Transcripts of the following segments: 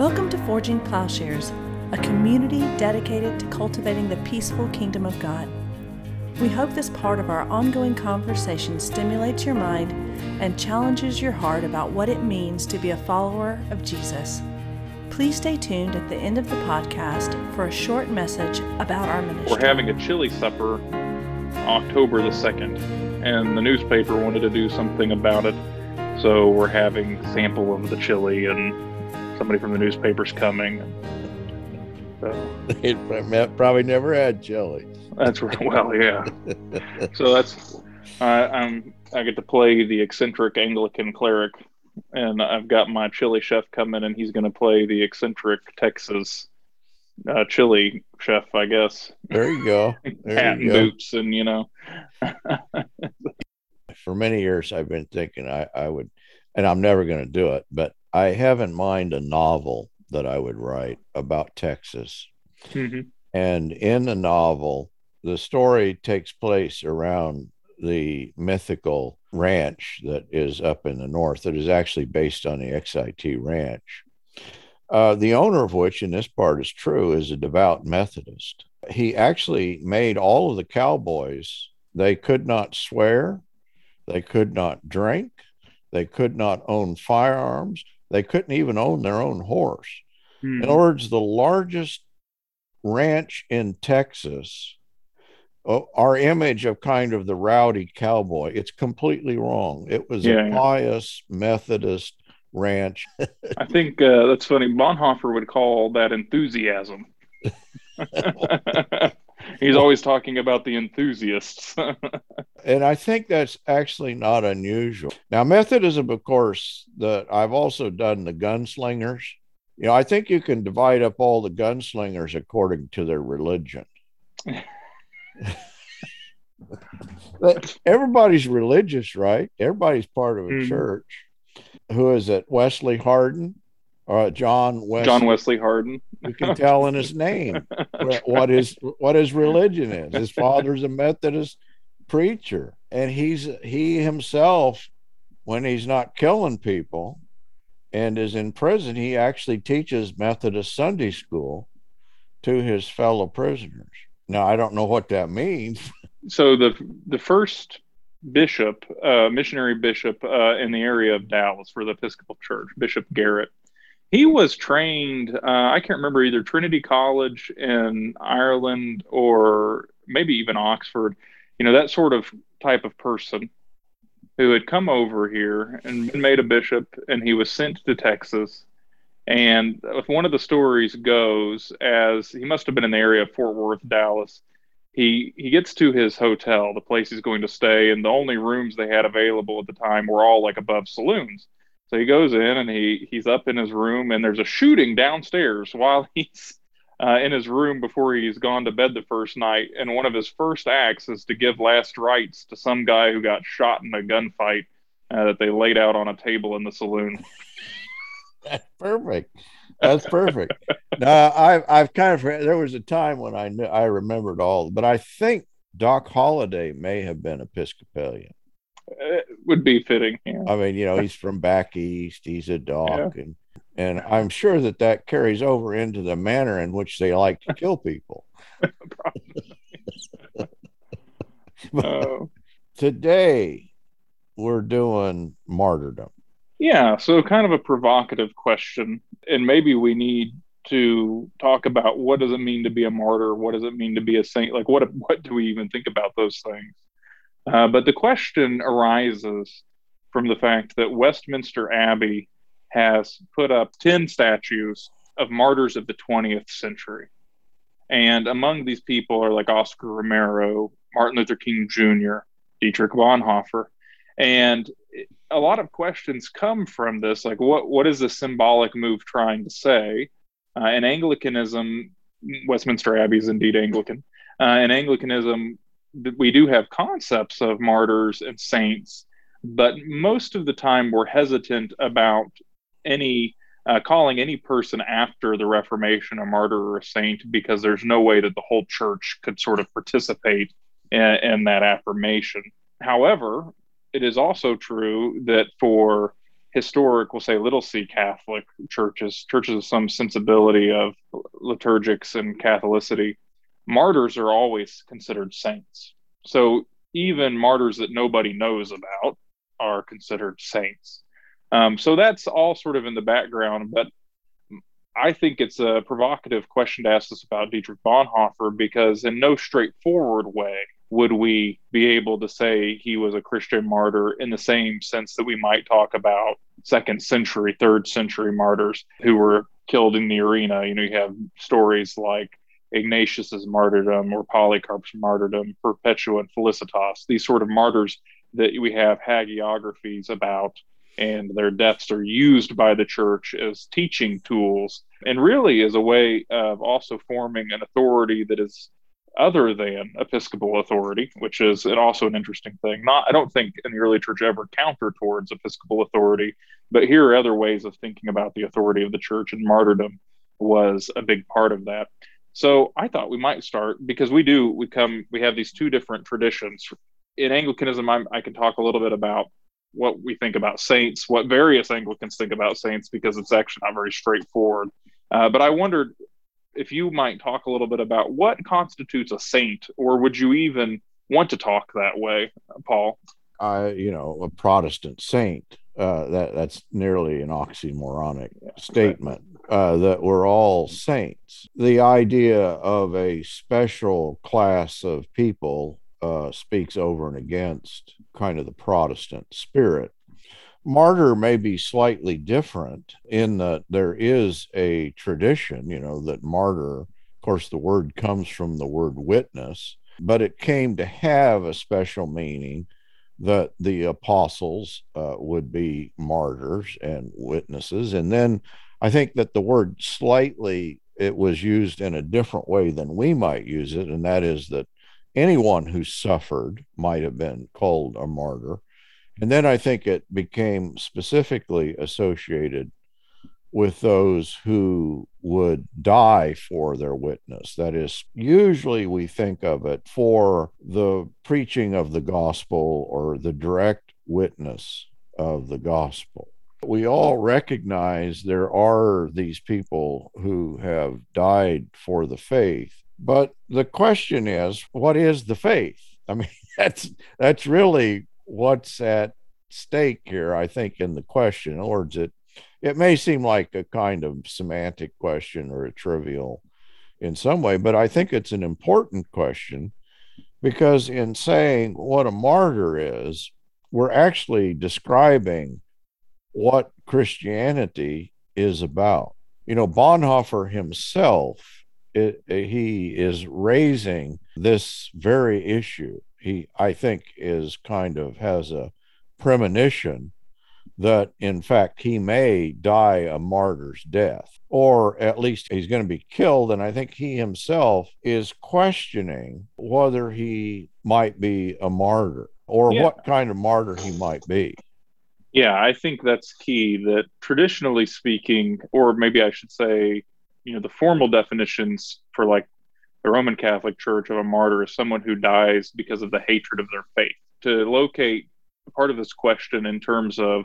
Welcome to Forging Plowshares, a community dedicated to cultivating the peaceful kingdom of God. We hope this part of our ongoing conversation stimulates your mind and challenges your heart about what it means to be a follower of Jesus. Please stay tuned at the end of the podcast for a short message about our ministry. We're having a chili supper October the 2nd, and the newspaper wanted to do something about it. So we're having sample of the chili and somebody from the newspaper's coming. So. They probably never had chili. That's. Well, yeah. so that's uh, I'm I get to play the eccentric Anglican cleric, and I've got my chili chef coming, and he's going to play the eccentric Texas uh, chili chef, I guess. There you go. There Hat and go. boots, and you know. For many years, I've been thinking I, I would, and I'm never going to do it, but I have in mind a novel that I would write about Texas. Mm-hmm. And in the novel, the story takes place around the mythical ranch that is up in the north that is actually based on the XIT ranch. Uh, the owner of which, in this part is true, is a devout Methodist. He actually made all of the cowboys, they could not swear, they could not drink, they could not own firearms, they couldn't even own their own horse. Mm-hmm. In other words, the largest ranch in Texas, our image of kind of the rowdy cowboy, it's completely wrong. It was yeah, a pious Methodist ranch. I think uh, that's funny. Bonhoeffer would call that enthusiasm. He's always talking about the enthusiasts. And I think that's actually not unusual. Now, Methodism, of course, that I've also done the gunslingers. You know, I think you can divide up all the gunslingers according to their religion. Everybody's religious, right? Everybody's part of a mm-hmm. church. Who is it? Wesley Hardin? uh, John Wesley. John Wesley Hardin. you can tell in his name what his what his religion is. His father's a Methodist preacher, and he's he himself, when he's not killing people, and is in prison, he actually teaches Methodist Sunday school to his fellow prisoners. Now I don't know what that means. So the the first bishop, uh, missionary bishop uh, in the area of Dallas for the Episcopal Church, Bishop Garrett, he was trained uh, i can't remember either trinity college in ireland or maybe even oxford you know that sort of type of person who had come over here and been made a bishop and he was sent to texas. And if one of the stories goes as he must have been in the area of fort worth dallas he he gets to his hotel the place he's going to stay and the only rooms they had available at the time were all like above saloons. So he goes in and he he's up in his room and there's a shooting downstairs while he's uh, in his room before he's gone to bed the first night. And one of his first acts is to give last rites to some guy who got shot in a gunfight uh, that they laid out on a table in the saloon. That's perfect. That's perfect. now I've I've kind of there was a time when I knew I remembered all, but I think Doc Holliday may have been Episcopalian it would be fitting. Yeah. I mean, you know, he's from back east. He's a doc, yeah. and and I'm sure that that carries over into the manner in which they like to kill people. oh. Today, we're doing martyrdom. Yeah, so kind of a provocative question, and maybe we need to talk about what does it mean to be a martyr? What does it mean to be a saint? Like, what what do we even think about those things? Uh, but the question arises from the fact that Westminster Abbey has put up 10 statues of martyrs of the 20th century. And among these people are like Oscar Romero, Martin Luther King Jr., Dietrich Bonhoeffer. And a lot of questions come from this like, what, what is the symbolic move trying to say? Uh, in Anglicanism, Westminster Abbey is indeed Anglican. Uh, in Anglicanism, we do have concepts of martyrs and saints, but most of the time we're hesitant about any uh, calling any person after the Reformation a martyr or a saint because there's no way that the whole church could sort of participate in, in that affirmation. However, it is also true that for historic, we'll say little c Catholic churches, churches of some sensibility of liturgics and Catholicity, martyrs are always considered saints. So even martyrs that nobody knows about are considered saints. Um, so that's all sort of in the background, but I think it's a provocative question to ask us about Dietrich Bonhoeffer because, in no straightforward way, would we be able to say he was a Christian martyr in the same sense that we might talk about second century, third century martyrs who were killed in the arena? You know, you have stories like Ignatius's martyrdom or Polycarp's martyrdom, Perpetua and Felicitas, these sort of martyrs that we have hagiographies about and their deaths are used by the church as teaching tools and really as a way of also forming an authority that is other than episcopal authority, which is also an interesting thing. Not, I don't think in the early church ever counter towards episcopal authority, but here are other ways of thinking about the authority of the church, and martyrdom was a big part of that. So I thought we might start because we do we come we have these two different traditions. In Anglicanism, I'm, I can talk a little bit about what we think about saints, what various Anglicans think about saints, because it's actually not very straightforward. Uh, but I wondered if you might talk a little bit about what constitutes a saint, or would you even want to talk that way, Paul? I, you know, a Protestant saint. Uh, that that's nearly an oxymoronic yeah, statement. Uh, that we're all saints. The idea of a special class of people uh, speaks over and against kind of the Protestant spirit. Martyr may be slightly different in that there is a tradition, you know, that martyr, of course, the word comes from the word witness, but it came to have a special meaning that the apostles uh, would be martyrs and witnesses. And then I think that the word slightly, it was used in a different way than we might use it, and that is that anyone who suffered might have been called a martyr. And then I think it became specifically associated with those who would die for their witness. That is, usually we think of it for the preaching of the gospel or the direct witness of the gospel. We all recognize there are these people who have died for the faith, but the question is, what is the faith? I mean, that's that's really what's at stake here, I think, in the question. Other words, it it may seem like a kind of semantic question or a trivial in some way, but I think it's an important question because in saying what a martyr is, we're actually describing what Christianity is about. You know, Bonhoeffer himself it, he is raising this very issue. He, I think, is kind of has a premonition that, in fact, he may die a martyr's death, or at least he's going to be killed. And I think he himself is questioning whether he might be a martyr or yeah. what kind of martyr he might be. Yeah, I think that's key. That traditionally speaking, or maybe I should say, you know the formal definitions for like the Roman Catholic Church of a martyr is someone who dies because of the hatred of their faith. To locate part of this question in terms of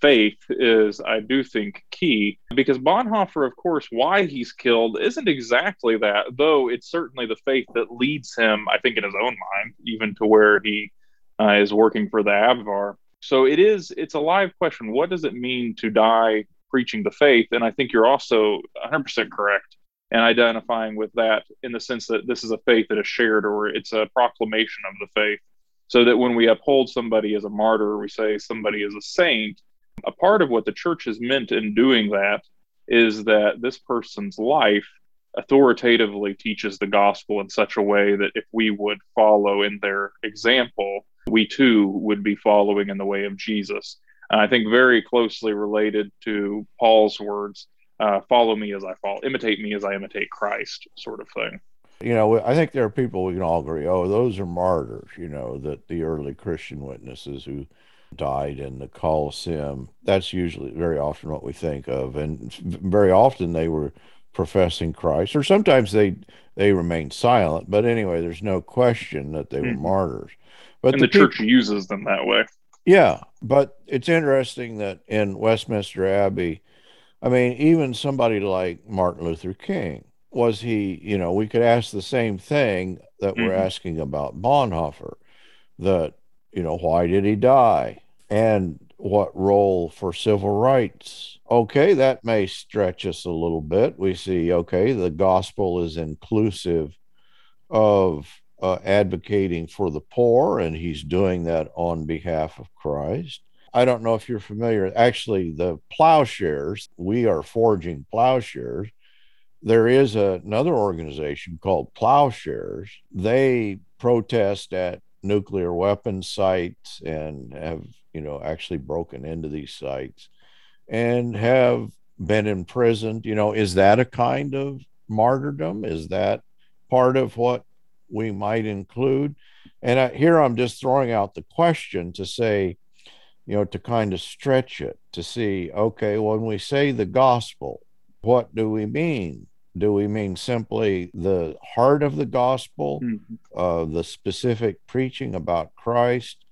faith is, I do think, key because Bonhoeffer, of course, why he's killed isn't exactly that, though it's certainly the faith that leads him, I think, in his own mind, even to where he uh, is working for the Abwehr. So it is, it's a live question. What does it mean to die preaching the faith. And I think you're also 100% correct in identifying with that in the sense that this is a faith that is shared or it's a proclamation of the faith. So that when we uphold somebody as a martyr, we say somebody is a saint, a part of what the church has meant in doing that is that this person's life authoritatively teaches the gospel in such a way that if we would follow in their example, we too would be following in the way of Jesus. I think very closely related to Paul's words, uh, follow me as I follow, imitate me as I imitate Christ, sort of thing. You know, I think there are people we can all agree, oh, those are martyrs, you know, that the early Christian witnesses who died in the Colosseum. That's usually very often what we think of. And very often they were professing Christ, or sometimes they they remain silent. But anyway, there's no question that they were martyrs. But and the, the church uses them that way Yeah, but it's interesting that in Westminster Abbey, I mean, even somebody like Martin Luther King, was he, you know, we could ask the same thing that mm-hmm. we're asking about Bonhoeffer that, you know, why did he die? And what role for civil rights? Okay, that may stretch us a little bit. We see, okay, the gospel is inclusive of uh, advocating for the poor, and he's doing that on behalf of Christ. I don't know if you're familiar. Actually, the plowshares, we are forging plowshares. There is a, another organization called Plowshares. They protest at nuclear weapon sites and have, you know, actually broken into these sites and have been imprisoned. You know, is that a kind of martyrdom? Is that part of what we might include? And I, here I'm just throwing out the question to say, you know, to kind of stretch it to see, okay, when we say the gospel, what do we mean? Do we mean simply the heart of the gospel, mm-hmm. uh, the specific preaching about Christ?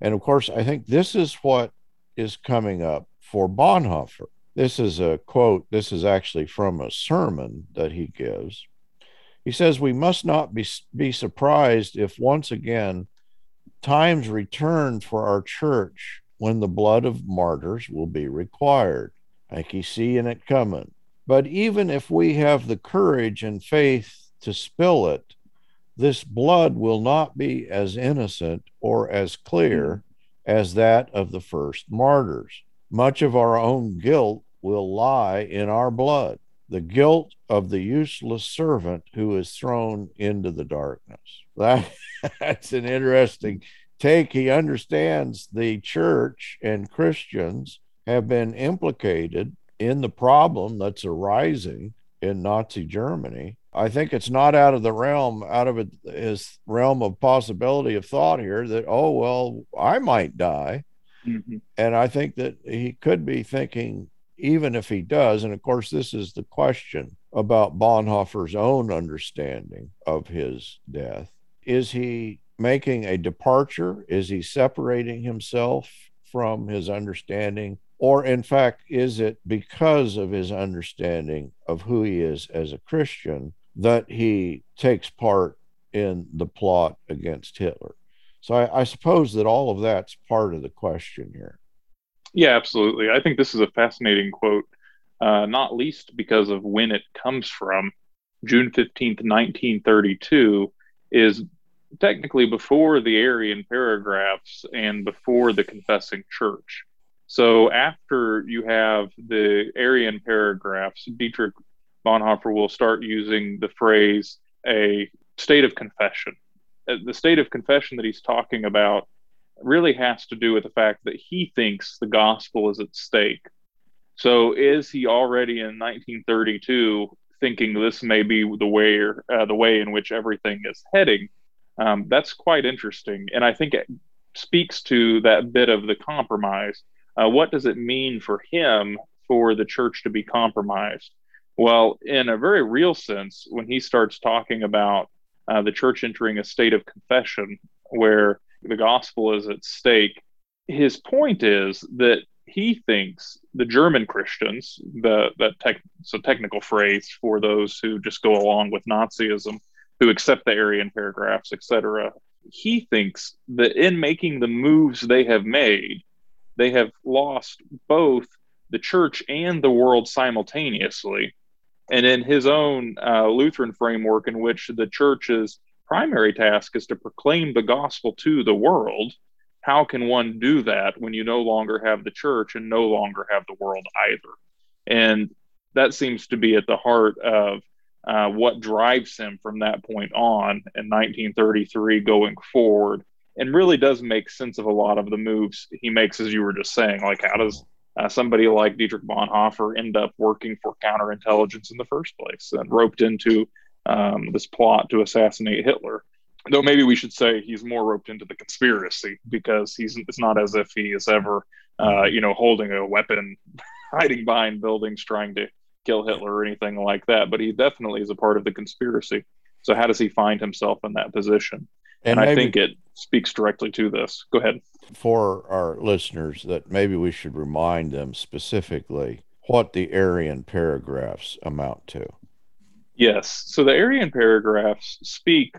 And of course, I think this is what is coming up for Bonhoeffer. This is a quote, this is actually from a sermon that he gives. He says, We must not be, be surprised if once again times return for our church when the blood of martyrs will be required. I can see it coming. But even if we have the courage and faith to spill it, this blood will not be as innocent or as clear as that of the first martyrs. Much of our own guilt will lie in our blood, the guilt of the useless servant who is thrown into the darkness. That, that's an interesting take, he understands the church and Christians have been implicated in the problem that's arising in Nazi Germany. I think it's not out of the realm, out of his realm of possibility of thought here that, oh, well, I might die. Mm-hmm. And I think that he could be thinking, even if he does, and of course, this is the question about Bonhoeffer's own understanding of his death. Is he making a departure? Is he separating himself from his understanding? Or, in fact, is it because of his understanding of who he is as a Christian that he takes part in the plot against Hitler? So I, I suppose that all of that's part of the question here. Yeah, absolutely. I think this is a fascinating quote, uh, not least because of when it comes from. June 15th, 1932 is technically before the Aryan paragraphs and before the confessing church. So after you have the Aryan paragraphs, Dietrich Bonhoeffer will start using the phrase a state of confession. Uh, the state of confession that he's talking about really has to do with the fact that he thinks the gospel is at stake. So is he already in 1932 thinking this may be the way or, uh, the way in which everything is heading? Um, that's quite interesting. And I think it speaks to that bit of the compromise. Uh, what does it mean for him for the church to be compromised? Well, in a very real sense, when he starts talking about uh, the church entering a state of confession where the gospel is at stake, his point is that he thinks the German Christians, the that tech, a technical phrase for those who just go along with Nazism, who accept the Aryan paragraphs, etc. He thinks that in making the moves they have made, they have lost both the church and the world simultaneously. And in his own uh, Lutheran framework, in which the church's primary task is to proclaim the gospel to the world, how can one do that when you no longer have the church and no longer have the world either? And that seems to be at the heart of uh, what drives him from that point on in 1933 going forward and really does make sense of a lot of the moves he makes as you were just saying like how does uh, somebody like Dietrich Bonhoeffer end up working for counterintelligence in the first place and roped into um, this plot to assassinate Hitler though maybe we should say he's more roped into the conspiracy because he's it's not as if he is ever uh, you know holding a weapon hiding behind buildings trying to kill Hitler or anything like that, but he definitely is a part of the conspiracy. So how does he find himself in that position? And, and I think it speaks directly to this. Go ahead. For our listeners, that maybe we should remind them specifically what the Aryan paragraphs amount to. Yes. So the Aryan paragraphs speak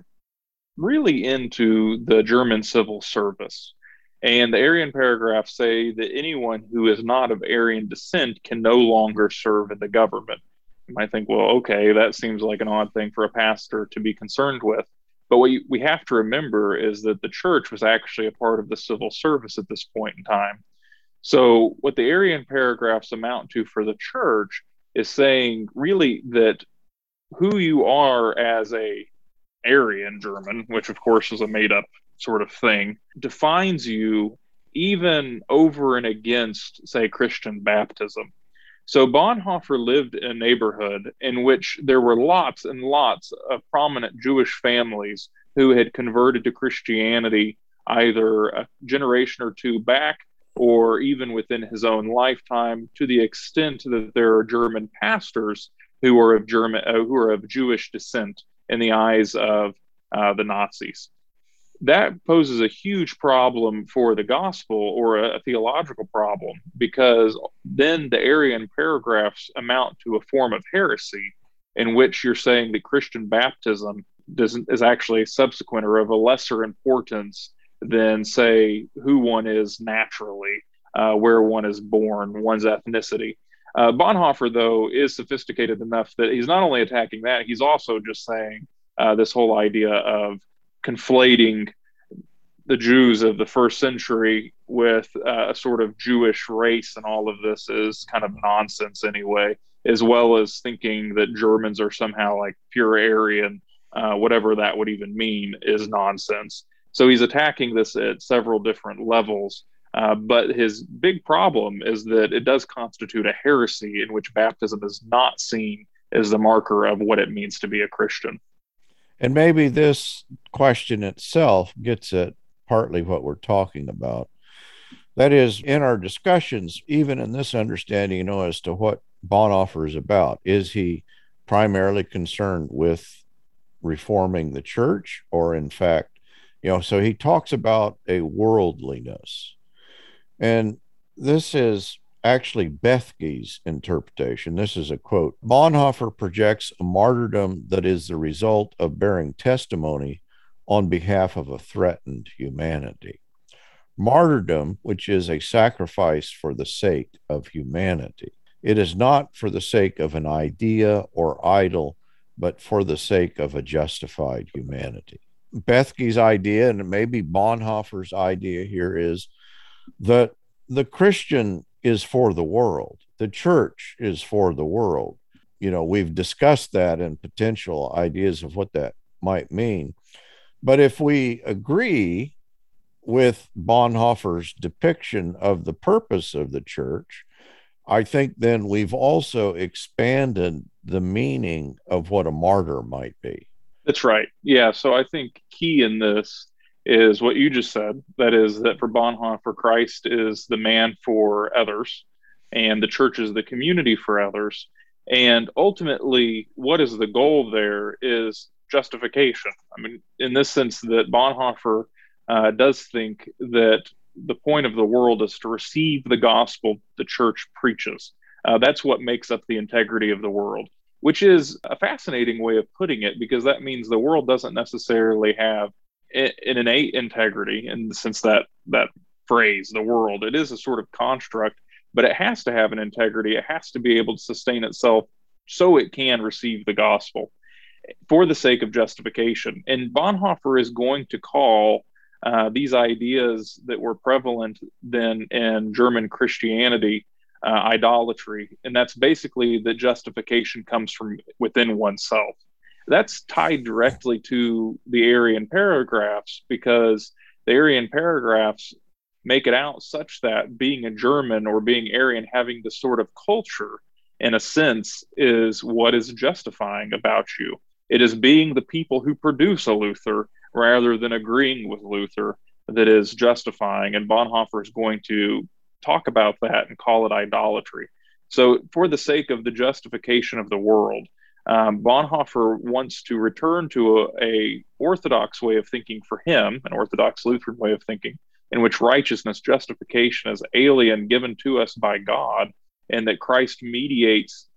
really into the German civil service. And the Aryan paragraphs say that anyone who is not of Aryan descent can no longer serve in the government. You might think, well, okay, that seems like an odd thing for a pastor to be concerned with. But what we have to remember is that the church was actually a part of the civil service at this point in time. So, what the Aryan paragraphs amount to for the church is saying really that who you are as a Aryan German, which of course is a made up sort of thing, defines you even over and against, say, Christian baptism. So Bonhoeffer lived in a neighborhood in which there were lots and lots of prominent Jewish families who had converted to Christianity either a generation or two back or even within his own lifetime to the extent that there are German pastors who are of German uh, who are of Jewish descent in the eyes of uh, the Nazis. That poses a huge problem for the gospel or a, a theological problem because then the Aryan paragraphs amount to a form of heresy in which you're saying that Christian baptism doesn't is actually subsequent or of a lesser importance than say who one is naturally, uh, where one is born, one's ethnicity. Uh, Bonhoeffer, though, is sophisticated enough that he's not only attacking that, he's also just saying uh, this whole idea of conflating the Jews of the first century with uh, a sort of Jewish race and all of this is kind of nonsense anyway, as well as thinking that Germans are somehow like pure Aryan, uh, whatever that would even mean, is nonsense. So he's attacking this at several different levels. Uh, but his big problem is that it does constitute a heresy in which baptism is not seen as the marker of what it means to be a Christian. And maybe this question itself gets at partly what we're talking about. That is, in our discussions, even in this understanding, you know, as to what Bonhoeffer is about, is he primarily concerned with reforming the church, or in fact, you know, so he talks about a worldliness and this is actually Bethge's interpretation. This is a quote Bonhoeffer projects a martyrdom that is the result of bearing testimony on behalf of a threatened humanity. Martyrdom, which is a sacrifice for the sake of humanity. It is not for the sake of an idea or idol, but for the sake of a justified humanity. Bethge's idea, and maybe Bonhoeffer's idea here, is that the Christian is for the world, the church is for the world. You know, we've discussed that and potential ideas of what that might mean. But if we agree with Bonhoeffer's depiction of the purpose of the church, I think then we've also expanded the meaning of what a martyr might be. That's right. Yeah. So I think key in this is what you just said. That is, that for Bonhoeffer, Christ is the man for others, and the church is the community for others. And ultimately, what is the goal there is justification. I mean, in this sense, that Bonhoeffer uh, does think that the point of the world is to receive the gospel the church preaches. Uh, that's what makes up the integrity of the world, which is a fascinating way of putting it because that means the world doesn't necessarily have an innate integrity in the sense that that phrase, the world, it is a sort of construct, but it has to have an integrity. It has to be able to sustain itself so it can receive the gospel for the sake of justification. And Bonhoeffer is going to call uh, these ideas that were prevalent then in German Christianity uh, idolatry. And that's basically that justification comes from within oneself that's tied directly to the Aryan paragraphs because the Aryan paragraphs make it out such that being a German or being Aryan, having this sort of culture, in a sense, is what is justifying about you. It is being the people who produce a Luther rather than agreeing with Luther that is justifying. And Bonhoeffer is going to talk about that and call it idolatry. So, for the sake of the justification of the world, Um, Bonhoeffer wants to return to a, a orthodox way of thinking for him, an orthodox Lutheran way of thinking, in which righteousness, justification is alien given to us by God, and that Christ mediates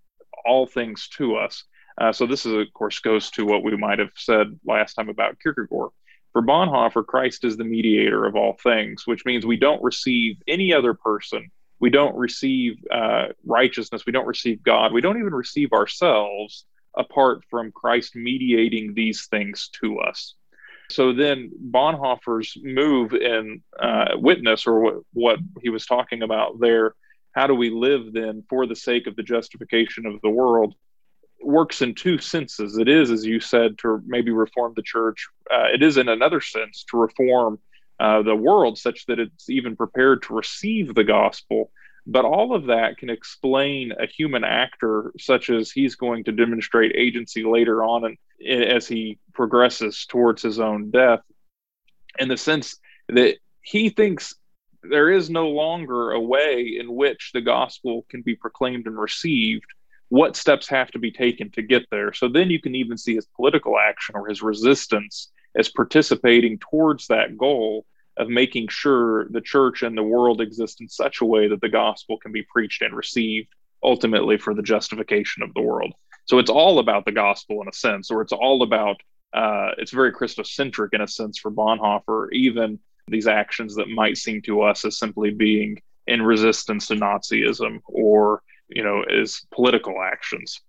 all things to us. Uh, so this is, of course, goes to what we might have said last time about Kierkegaard. For Bonhoeffer, Christ is the mediator of all things, which means we don't receive any other person. We don't receive uh, righteousness. We don't receive God. We don't even receive ourselves apart from Christ mediating these things to us. So then Bonhoeffer's move in uh, witness, or what, what he was talking about there, how do we live then for the sake of the justification of the world, works in two senses. It is, as you said, to maybe reform the church. Uh, it is, in another sense, to reform uh, the world such that it's even prepared to receive the gospel but all of that can explain a human actor, such as he's going to demonstrate agency later on and as he progresses towards his own death, in the sense that he thinks there is no longer a way in which the gospel can be proclaimed and received. What steps have to be taken to get there? So then you can even see his political action or his resistance as participating towards that goal of making sure the church and the world exist in such a way that the gospel can be preached and received ultimately for the justification of the world. So it's all about the gospel in a sense, or it's all about, uh, it's very Christocentric in a sense for Bonhoeffer, even these actions that might seem to us as simply being in resistance to Nazism or, you know, as political actions.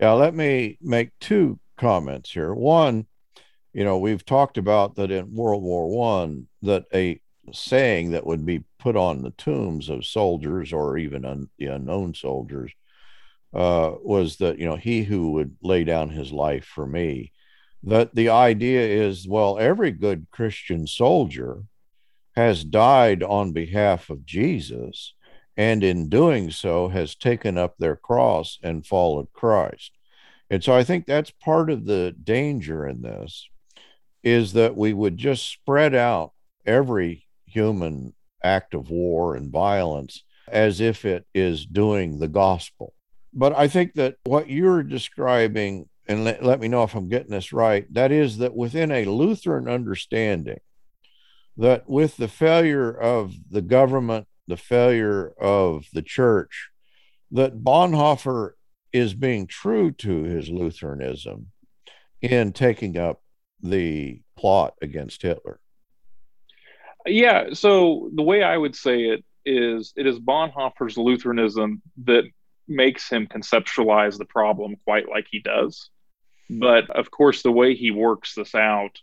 Yeah, let me make two comments here. One, you know we've talked about that in world war one that a saying that would be put on the tombs of soldiers or even un, the unknown soldiers uh, was that you know he who would lay down his life for me. That the idea is well every good christian soldier has died on behalf of jesus and in doing so has taken up their cross and followed christ. And so i think that's part of the danger in this is that we would just spread out every human act of war and violence as if it is doing the gospel. But I think that what you're describing, and let, let me know if I'm getting this right, that is that within a Lutheran understanding, that with the failure of the government, the failure of the church, that Bonhoeffer is being true to his Lutheranism in taking up the plot against Hitler? Yeah, so the way I would say it is it is Bonhoeffer's Lutheranism that makes him conceptualize the problem quite like he does. But of course, the way he works this out,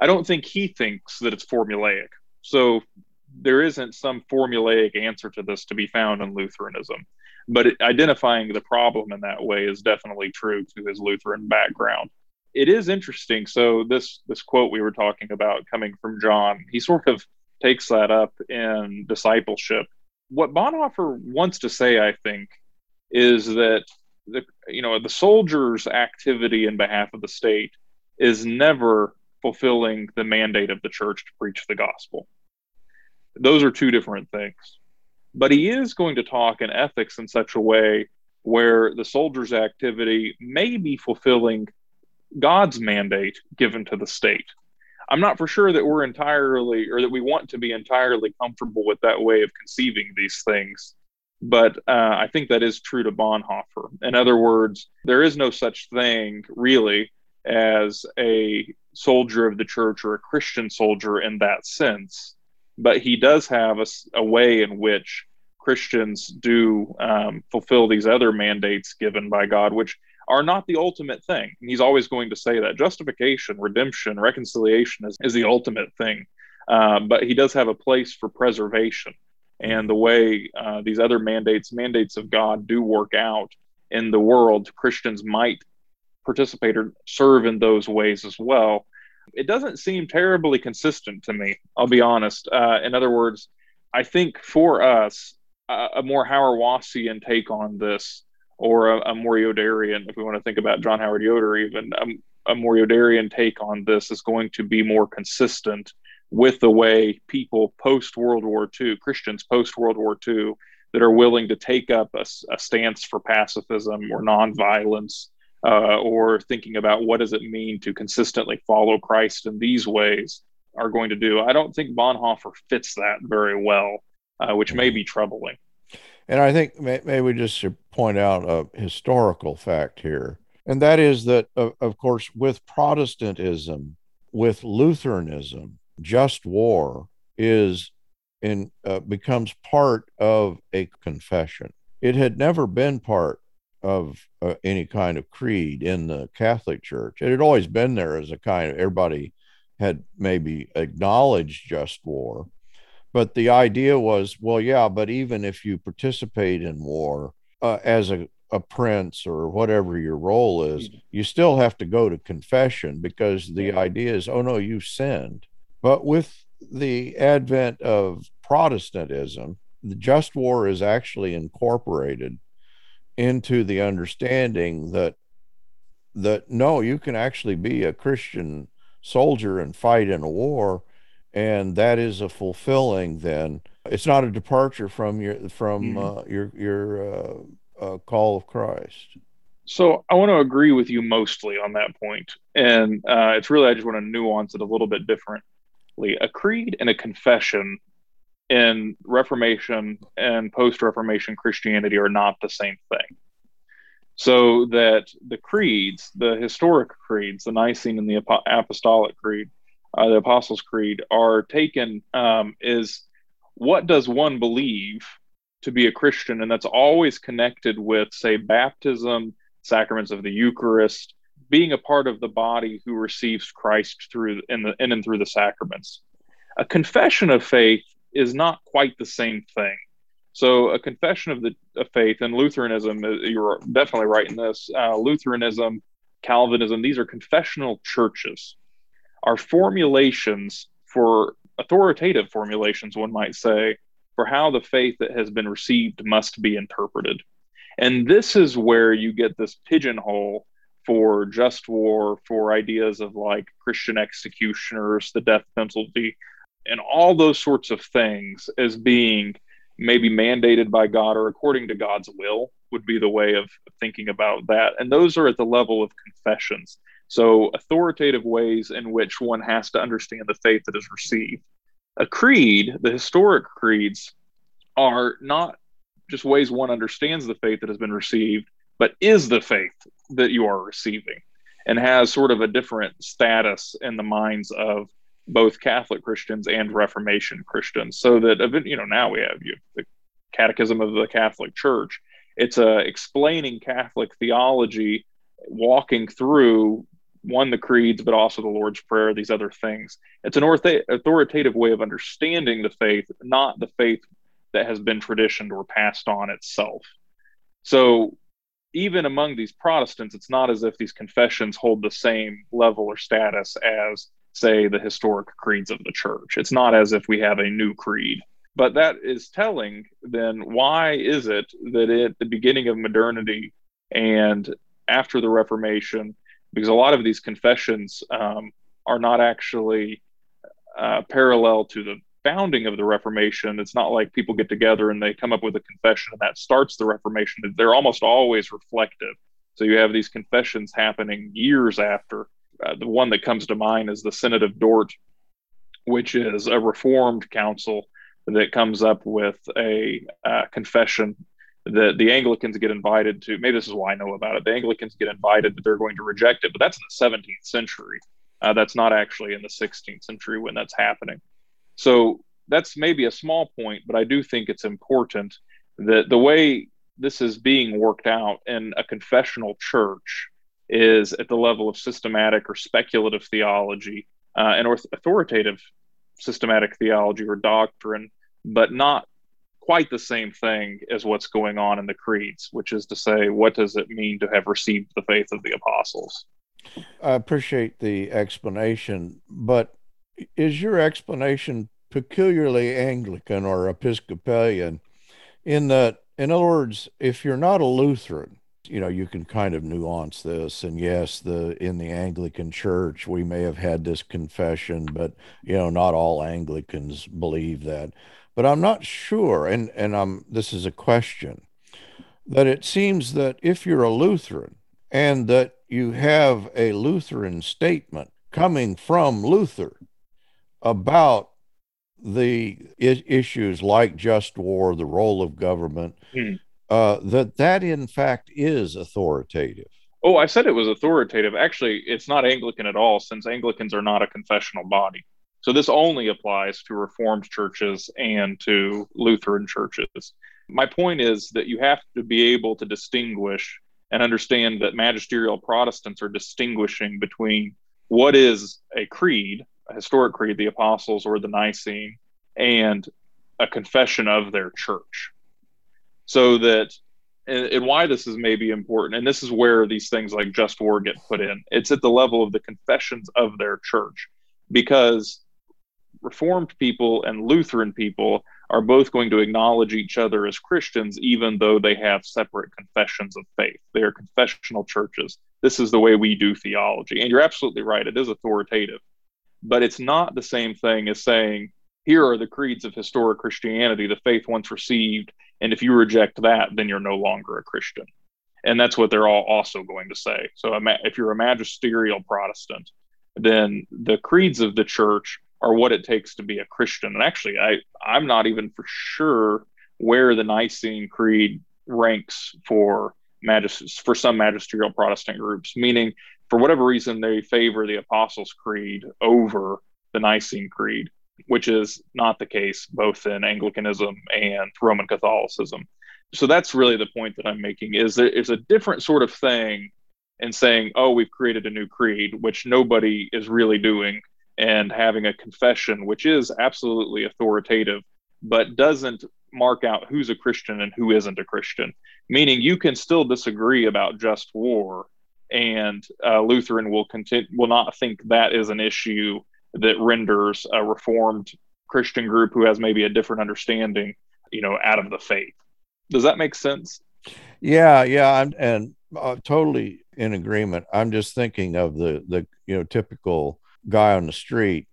I don't think he thinks that it's formulaic. So there isn't some formulaic answer to this to be found in Lutheranism. But identifying the problem in that way is definitely true to his Lutheran background it is interesting. So this this quote we were talking about coming from John, he sort of takes that up in discipleship. What Bonhoeffer wants to say, I think, is that the you know the soldier's activity in behalf of the state is never fulfilling the mandate of the church to preach the gospel. Those are two different things. But he is going to talk in ethics in such a way where the soldier's activity may be fulfilling God's mandate given to the state. I'm not for sure that we're entirely or that we want to be entirely comfortable with that way of conceiving these things. But uh, I think that is true to Bonhoeffer. In other words, there is no such thing really as a soldier of the church or a Christian soldier in that sense. But he does have a, a way in which Christians do um, fulfill these other mandates given by God, which are not the ultimate thing. he's always going to say that justification, redemption, reconciliation is, is the ultimate thing. Uh, but he does have a place for preservation. And the way uh, these other mandates, mandates of God, do work out in the world, Christians might participate or serve in those ways as well. It doesn't seem terribly consistent to me, I'll be honest. Uh, in other words, I think for us, a more Hauerwasian take on this or a, a more Yoderian, if we want to think about John Howard Yoder, even a, a more Yoderian take on this is going to be more consistent with the way people post World War II, Christians post World War II, that are willing to take up a, a stance for pacifism or nonviolence uh, or thinking about what does it mean to consistently follow Christ in these ways are going to do. I don't think Bonhoeffer fits that very well, uh, which may be troubling. And I think maybe we just should point out a historical fact here, and that is that, of, of course, with Protestantism, with Lutheranism, just war is in uh, becomes part of a confession. It had never been part of uh, any kind of creed in the Catholic Church. It had always been there as a kind of everybody had maybe acknowledged just war, but the idea was, well, yeah, but even if you participate in war uh, as a, a prince or whatever your role is, mm-hmm. you still have to go to confession because the idea is, oh no, you sinned. But with the advent of Protestantism, the just war is actually incorporated into the understanding that that no, you can actually be a Christian soldier and fight in a war and that is a fulfilling then. It's not a departure from your from mm-hmm. uh, your your uh, uh, call of christ. So i want to agree with you mostly on that point and uh, it's really i just want to nuance it a little bit differently. A creed and a confession in reformation and post-reformation christianity are not the same thing. So that the creeds the historic creeds the nicene and the apostolic creed uh, the Apostles' Creed, are taken um, is what does one believe to be a Christian? And that's always connected with, say, baptism, sacraments of the Eucharist, being a part of the body who receives Christ through in the in and through the sacraments. A confession of faith is not quite the same thing. So, a confession of the of faith and Lutheranism, uh, you're definitely right in this. Uh, Lutheranism, Calvinism, these are confessional churches are formulations for authoritative formulations, one might say, for how the faith that has been received must be interpreted. And this is where you get this pigeonhole for just war, for ideas of like Christian executioners, the death penalty, and all those sorts of things as being maybe mandated by God or according to God's will would be the way of thinking about that. And those are at the level of confessions. So, authoritative ways in which one has to understand the faith that is received. A creed, the historic creeds, are not just ways one understands the faith that has been received, but is the faith that you are receiving and has sort of a different status in the minds of both Catholic Christians and Reformation Christians. So that, you know, now we have you, the Catechism of the Catholic Church. It's a explaining Catholic theology, walking through one the creeds but also the lord's prayer these other things. It's an authoritative way of understanding the faith not the faith that has been traditioned or passed on itself. So even among these protestants it's not as if these confessions hold the same level or status as say the historic creeds of the church. It's not as if we have a new creed. But that is telling then why is it that at the beginning of modernity and after the reformation because a lot of these confessions um, are not actually uh, parallel to the founding of the Reformation. It's not like people get together and they come up with a confession and that starts the Reformation. They're almost always reflective. So you have these confessions happening years after. Uh, the one that comes to mind is the Synod of Dort, which is a Reformed council that comes up with a uh, confession the the Anglicans get invited to. Maybe this is why I know about it. The Anglicans get invited, but they're going to reject it. But that's in the 17th century. Uh, that's not actually in the 16th century when that's happening. So that's maybe a small point, but I do think it's important that the way this is being worked out in a confessional church is at the level of systematic or speculative theology uh, and authoritative systematic theology or doctrine, but not quite the same thing as what's going on in the creeds, which is to say, what does it mean to have received the faith of the apostles? I appreciate the explanation, but is your explanation peculiarly Anglican or Episcopalian in that, in other words, if you're not a Lutheran, you know, you can kind of nuance this. And yes, the in the Anglican Church, we may have had this confession, but you know, not all Anglicans believe that. But I'm not sure, and, and I'm, this is a question, that it seems that if you're a Lutheran and that you have a Lutheran statement coming from Luther about the issues like just war, the role of government, mm. uh, that that in fact is authoritative. Oh, I said it was authoritative. Actually, it's not Anglican at all, since Anglicans are not a confessional body. So this only applies to Reformed churches and to Lutheran churches. My point is that you have to be able to distinguish and understand that magisterial Protestants are distinguishing between what is a creed, a historic creed, the Apostles or the Nicene, and a confession of their church. So that, and, why this is maybe important, and this is where these things like just war get put in, it's at the level of the confessions of their church. Because Reformed people and Lutheran people are both going to acknowledge each other as Christians, even though they have separate confessions of faith. They are confessional churches. This is the way we do theology. And you're absolutely right, it is authoritative. But it's not the same thing as saying, here are the creeds of historic Christianity, the faith once received. And if you reject that, then you're no longer a Christian. And that's what they're all also going to say. So if you're a magisterial Protestant, then the creeds of the church are what it takes to be a Christian. And actually, I, I'm not even for sure where the Nicene Creed ranks for magis- for some magisterial Protestant groups, meaning for whatever reason they favor the Apostles' Creed over the Nicene Creed which is not the case both in Anglicanism and Roman Catholicism. So that's really the point that I'm making is that it's a different sort of thing in saying, oh, we've created a new creed, which nobody is really doing, and having a confession, which is absolutely authoritative, but doesn't mark out who's a Christian and who isn't a Christian. Meaning you can still disagree about just war, and uh, Lutheran will continue will not think that is an issue that renders a reformed Christian group who has maybe a different understanding, you know, out of the faith. Does that make sense? Yeah, yeah, I'm and uh, totally in agreement. I'm just thinking of the the you know typical guy on the street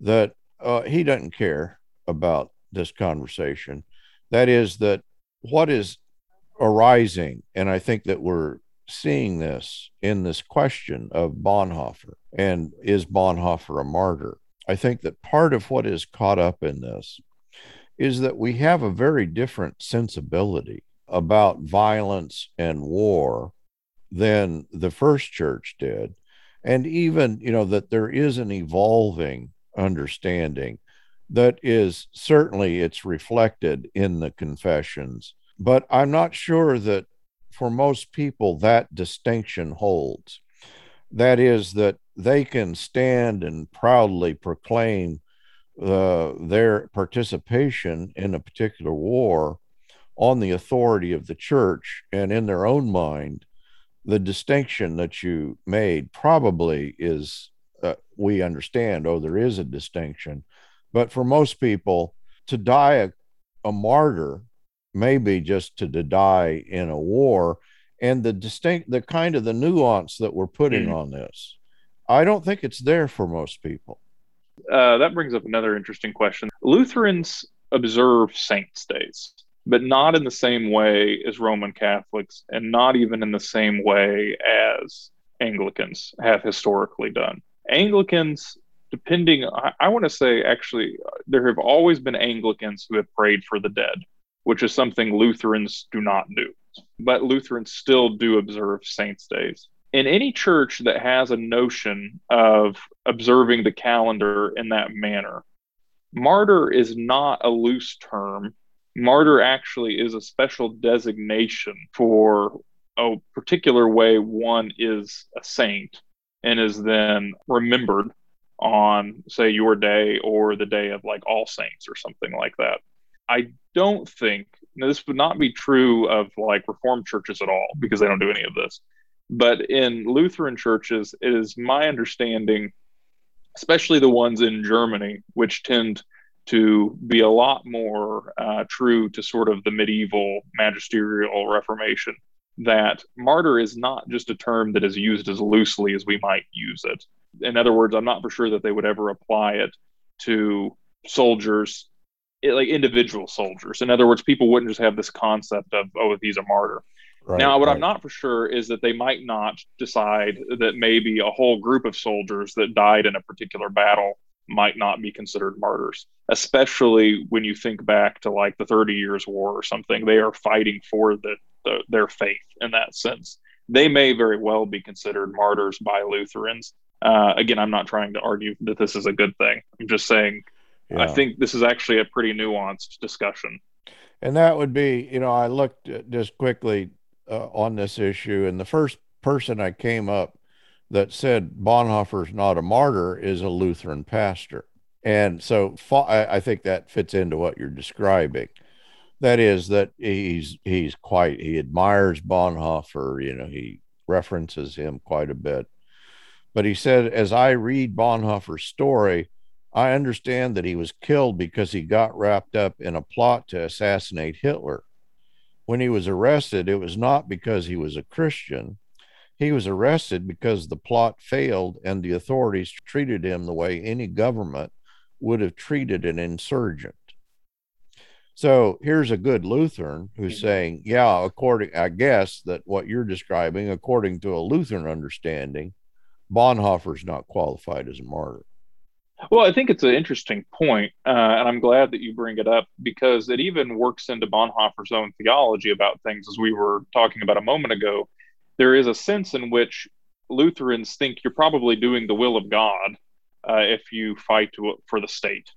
that uh, he doesn't care about this conversation. That is that what is arising, and I think that we're seeing this in this question of Bonhoeffer and is Bonhoeffer a martyr? I think that part of what is caught up in this is that we have a very different sensibility about violence and war than the first church did. And even, you know, that there is an evolving understanding that is certainly it's reflected in the confessions. But I'm not sure that for most people that distinction holds. That is, that they can stand and proudly proclaim uh, their participation in a particular war on the authority of the church and in their own mind the distinction that you made probably is uh, we understand oh there is a distinction. But for most people to die a, a martyr maybe just to, to die in a war and the distinct the kind of the nuance that we're putting mm. on this i don't think it's there for most people. Uh, that brings up another interesting question. Lutherans observe saints days but not in the same way as roman catholics and not even in the same way as anglicans have historically done anglicans depending i, I want to say actually there have always been anglicans who have prayed for the dead which is something Lutherans do not do. But Lutherans still do observe saints' days. In any church that has a notion of observing the calendar in that manner, martyr is not a loose term. Martyr actually is a special designation for a particular way one is a saint and is then remembered on, say, your day or the day of like All Saints or something like that. I don't think this would not be true of like Reformed churches at all because they don't do any of this. But in Lutheran churches, it is my understanding, especially the ones in Germany, which tend to be a lot more uh, true to sort of the medieval magisterial Reformation, that martyr is not just a term that is used as loosely as we might use it. In other words, I'm not for sure that they would ever apply it to soldiers like individual soldiers. In other words, people wouldn't just have this concept of, oh, if he's a martyr. Right, now, what right. I'm not for sure is that they might not decide that maybe a whole group of soldiers that died in a particular battle might not be considered martyrs, especially when you think back to like the 30 Years' War or something. They are fighting for the, the, their faith in that sense. They may very well be considered martyrs by Lutherans. Uh, again, I'm not trying to argue that this is a good thing. I'm just saying yeah. I think this is actually a pretty nuanced discussion. And that would be, you know, I looked just quickly uh, on this issue, and the first person I came up that said Bonhoeffer's not a martyr is a Lutheran pastor. And so I think that fits into what you're describing. That is that he's he's quite he admires Bonhoeffer, you know, he references him quite a bit. But he said, as I read Bonhoeffer's story, I understand that he was killed because he got wrapped up in a plot to assassinate Hitler. When he was arrested, it was not because he was a Christian. He was arrested because the plot failed and the authorities treated him the way any government would have treated an insurgent. So here's a good Lutheran who's saying, yeah, according, I guess that what you're describing, according to a Lutheran understanding, Bonhoeffer's not qualified as a martyr. Well, I think it's an interesting point, uh, and I'm glad that you bring it up because it even works into Bonhoeffer's own theology about things, as we were talking about a moment ago. There is a sense in which Lutherans think you're probably doing the will of God uh, if you fight to, for the state,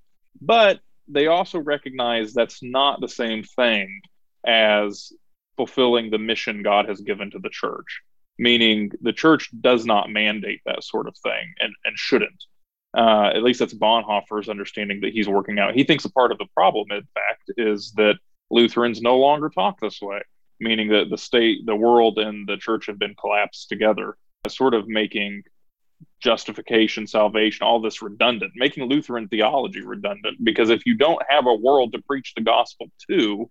but they also recognize that's not the same thing as fulfilling the mission God has given to the church. Meaning, the church does not mandate that sort of thing and, and shouldn't. Uh, at least that's Bonhoeffer's understanding that he's working out. He thinks a part of the problem, in fact, is that Lutherans no longer talk this way, meaning that the state, the world, and the church have been collapsed together, sort of making justification, salvation, all this redundant, making Lutheran theology redundant. Because if you don't have a world to preach the gospel to,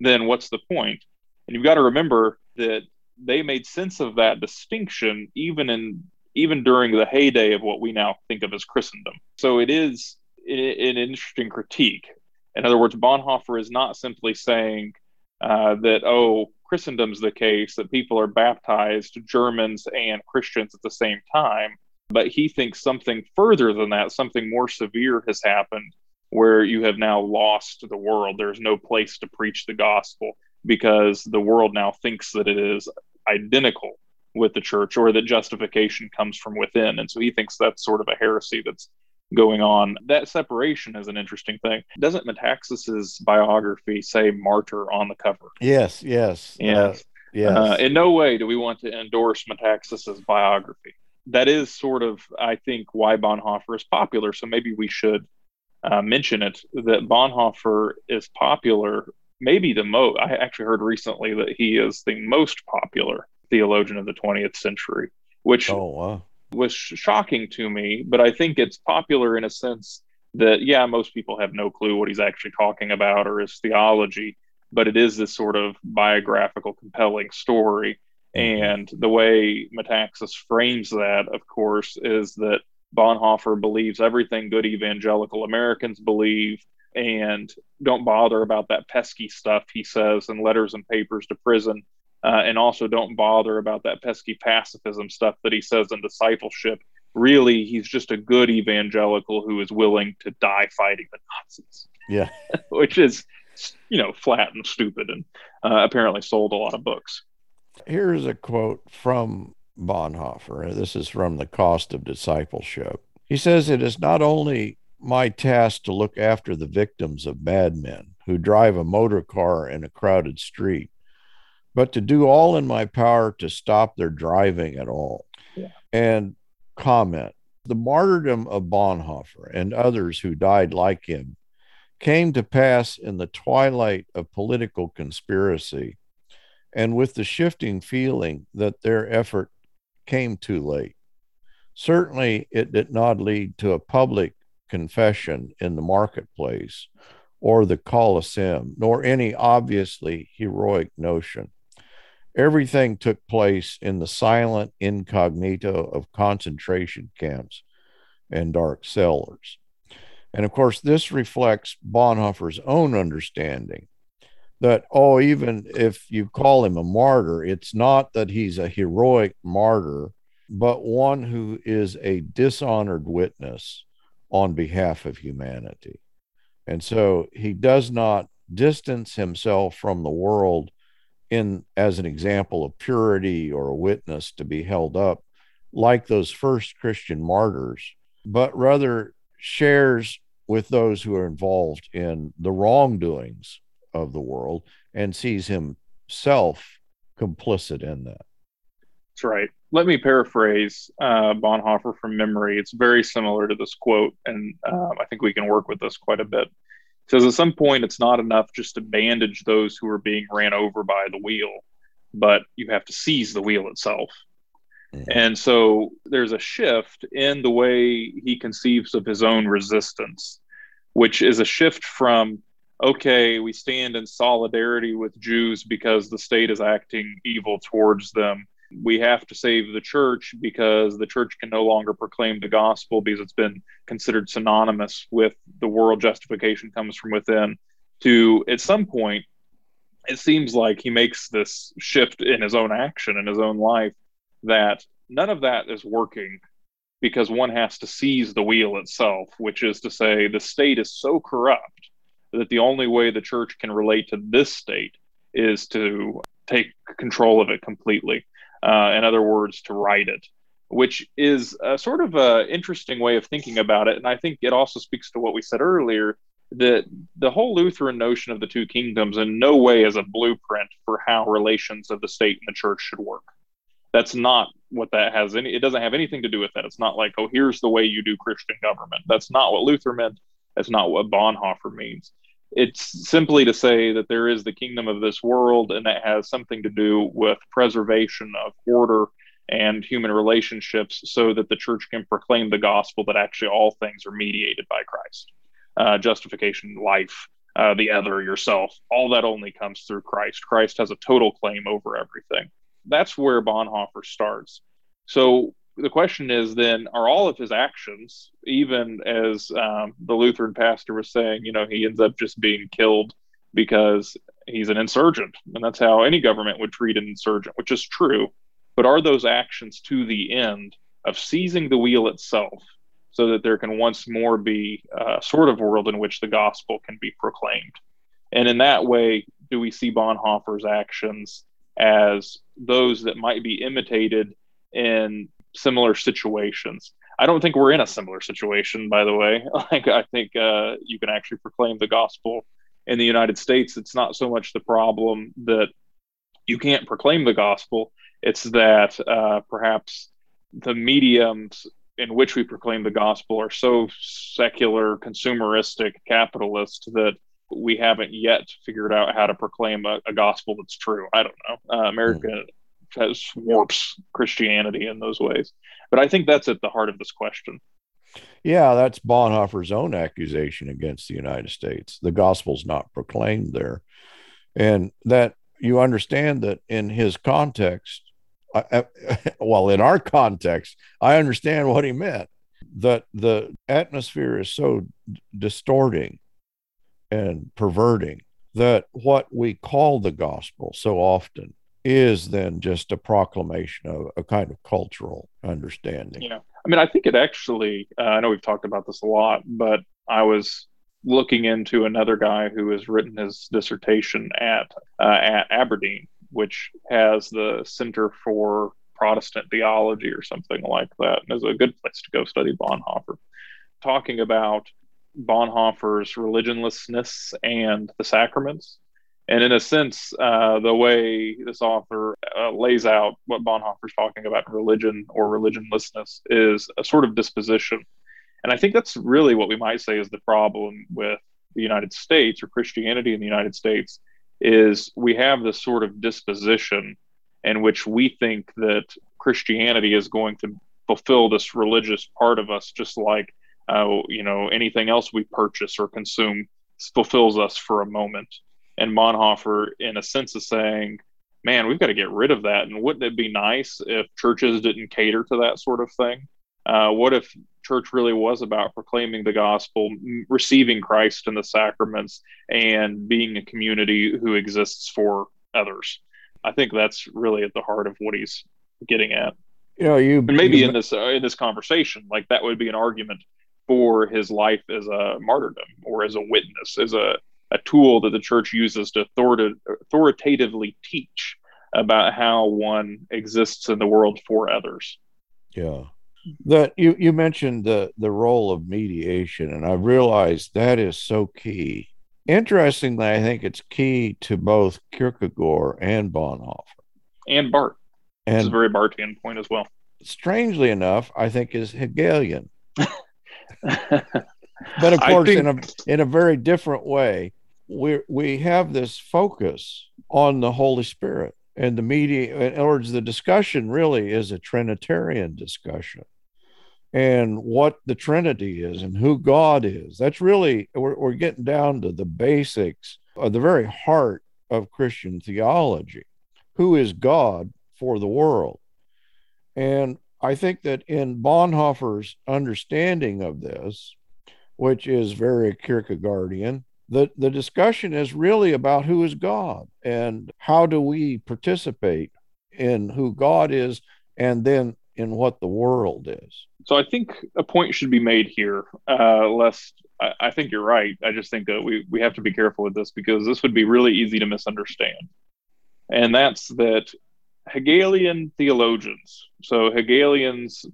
then what's the point? And you've got to remember that they made sense of that distinction even in even during the heyday of what we now think of as Christendom. So it is an interesting critique. In other words, Bonhoeffer is not simply saying uh, that, oh, Christendom's the case, that people are baptized, Germans and Christians at the same time. But he thinks something further than that, something more severe has happened where you have now lost the world. There's no place to preach the gospel because the world now thinks that it is identical with the church or that justification comes from within. And so he thinks that's sort of a heresy that's going on. That separation is an interesting thing. Doesn't Metaxas's biography say martyr on the cover? Yes, yes. Uh, yes. Uh, yes. Uh, in no way do we want to endorse Metaxas's biography. That is sort of, I think, why Bonhoeffer is popular. So maybe we should uh, mention it that Bonhoeffer is popular, maybe the most. I actually heard recently that he is the most popular theologian of the 20th century, which oh, wow. Was shocking to me. But I think it's popular in a sense that, yeah, most people have no clue what he's actually talking about or his theology, but it is this sort of biographical, compelling story. Mm-hmm. And the way Metaxas frames that, of course, is that Bonhoeffer believes everything good evangelical Americans believe and don't bother about that pesky stuff he says in letters and papers to prison uh, and also don't bother about that pesky pacifism stuff that he says in discipleship. Really, he's just a good evangelical who is willing to die fighting the Nazis. Yeah, which is you know flat and stupid, and uh, apparently sold a lot of books. Here's a quote from Bonhoeffer. This is from The Cost of Discipleship. He says, It is not only my task to look after the victims of bad men who drive a motor car in a crowded street but to do all in my power to stop their driving at all. Yeah. And comment the martyrdom of Bonhoeffer and others who died like him came to pass in the twilight of political conspiracy and with the shifting feeling that their effort came too late. Certainly, it did not lead to a public confession in the marketplace or the Colosseum, nor any obviously heroic notion. Everything took place in the silent incognito of concentration camps and dark cellars. And of course, this reflects Bonhoeffer's own understanding that oh even if you call him a martyr it's not that he's a heroic martyr but one who is a dishonored witness on behalf of humanity and so he does not distance himself from the world in as an example of purity or a witness to be held up like those first christian martyrs but rather shares with those who are involved in the wrongdoings of the world and sees himself complicit in that. That's right. Let me paraphrase uh, Bonhoeffer from memory. It's very similar to this quote, and um, I think we can work with this quite a bit. Says, At some point, it's not enough just to bandage those who are being ran over by the wheel, but you have to seize the wheel itself. Mm-hmm. And so there's a shift in the way he conceives of his own resistance, which is a shift from okay, we stand in solidarity with Jews because the state is acting evil towards them. We have to save the church because the church can no longer proclaim the gospel because it's been considered synonymous with the world justification comes from within. To at some point, it seems like he makes this shift in his own action in his own life that none of that is working because one has to seize the wheel itself, which is to say, the state is so corrupt that the only way the church can relate to this state is to take control of it completely. Uh, in other words, to right it, which is a sort of an interesting way of thinking about it. And I think it also speaks to what we said earlier that the whole Lutheran notion of the two kingdoms in no way is a blueprint for how relations of the state and the church should work. That's not what that has any, it doesn't have anything to do with that. It's not like, oh, here's the way you do Christian government. That's not what Luther meant. That's not what Bonhoeffer means. It's simply to say that there is the kingdom of this world, and that has something to do with preservation of order and human relationships so that the church can proclaim the gospel that actually all things are mediated by Christ. Uh, justification, life, uh, the other, yourself, all that only comes through Christ. Christ has a total claim over everything. That's where Bonhoeffer starts. So the question is then are all of his actions even as um, the lutheran pastor was saying you know he ends up just being killed because he's an insurgent and that's how any government would treat an insurgent which is true but are those actions to the end of seizing the wheel itself so that there can once more be a sort of world in which the gospel can be proclaimed? And in that way do we see bonhoeffer's actions as those that might be imitated in similar situations. I don't think we're in a similar situation, by the way. Like, I think uh, you can actually proclaim the gospel in the United States. It's not so much the problem that you can't proclaim the gospel, it's that uh, perhaps the mediums in which we proclaim the gospel are so secular, consumeristic, capitalist that we haven't yet figured out how to proclaim a, a gospel that's true. I don't know. Uh, America mm has warps Christianity in those ways. But I think that's at the heart of this question. Yeah, that's Bonhoeffer's own accusation against the United States. The gospel's not proclaimed there. And that you understand that in his context, I, well, in our context, I understand what he meant. That the atmosphere is so distorting and perverting that what we call the gospel so often is then just a proclamation of a kind of cultural understanding. Yeah. I mean, I think it actually, uh, I know we've talked about this a lot, but I was looking into another guy who has written his dissertation at, uh, at Aberdeen, which has the Center for Protestant Theology or something like that, and is a good place to go study Bonhoeffer. Talking about Bonhoeffer's religionlessness and the sacraments and in a sense, uh, the way this author uh, lays out what Bonhoeffer's talking about religion or religionlessness is a sort of disposition. And I think that's really what we might say is the problem with the United States or Christianity in the United States is we have this sort of disposition in which we think that Christianity is going to fulfill this religious part of us, just like uh, you know anything else we purchase or consume fulfills us for a moment and Bonhoeffer, in a sense, is saying, man, we've got to get rid of that. And wouldn't it be nice if churches didn't cater to that sort of thing? Uh, what if church really was about proclaiming the gospel, receiving Christ in the sacraments, and being a community who exists for others. I think that's really at the heart of what he's getting at. You know, you and maybe you, in this uh, in this conversation, like that would be an argument for his life as a martyrdom or as a witness, as a a tool that the church uses to authoritatively teach about how one exists in the world for others. Yeah. That you, you mentioned the, the role of mediation, and I realized that is so key. Interestingly, I think it's key to both Kierkegaard and Bonhoeffer. And Barth. And it's a very Barthian point as well. Strangely enough, I think is Hegelian. but of course, think... in a in a very different way. We we have this focus on the Holy Spirit and the media in other words the discussion really is a trinitarian discussion. And what the trinity is and who god is. That's really we're, we're getting down to the basics of the very heart of christian theology. Who is god for the world? And i think that in bonhoeffer's understanding of this which is very kierkegaardian the, the discussion is really about who is God and how do we participate in who God is and then in what the world is. So I think a point should be made here, uh, lest I, I think you're right. I just think that we, we have to be careful with this because this would be really easy to misunderstand. And that's that Hegelian theologians, so Hegelians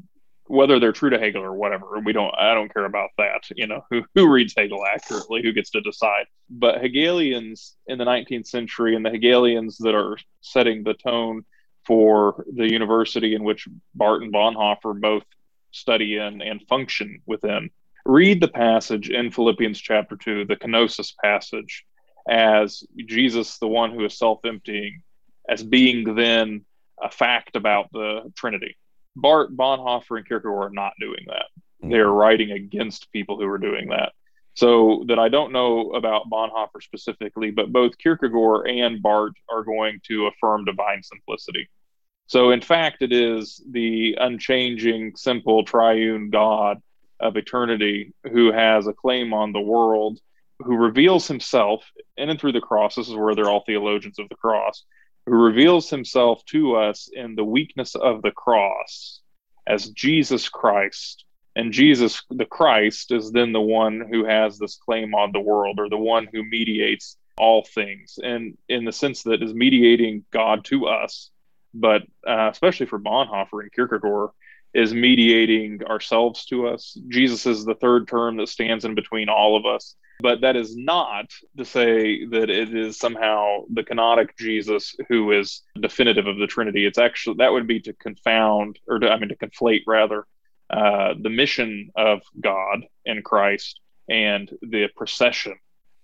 whether they're true to Hegel or whatever, we don't. I don't care about that. You know, who who reads Hegel accurately, who gets to decide. But Hegelians in the 19th century and the Hegelians that are setting the tone for the university in which Barth and Bonhoeffer both study in and function within. Read the passage in Philippians chapter 2, the kenosis passage, as Jesus, the one who is self emptying, as being then a fact about the Trinity Barth, Bonhoeffer, and Kierkegaard are not doing that. Mm-hmm. They are writing against people who are doing that. So that I don't know about Bonhoeffer specifically, but both Kierkegaard and Barth are going to affirm divine simplicity. So in fact, it is the unchanging, simple, triune God of eternity who has a claim on the world, who reveals himself in and through the cross. This is where they're all theologians of the cross who reveals himself to us in the weakness of the cross as Jesus Christ. And Jesus, the Christ, is then the one who has this claim on the world or the one who mediates all things. And in the sense that is mediating God to us, but uh, especially for Bonhoeffer and Kierkegaard, is mediating ourselves to us. Jesus is the third term that stands in between all of us. But that is not to say that it is somehow the kenotic Jesus who is definitive of the Trinity. It's actually that would be to confound, or to, I mean, to conflate rather, uh, the mission of God in Christ and the procession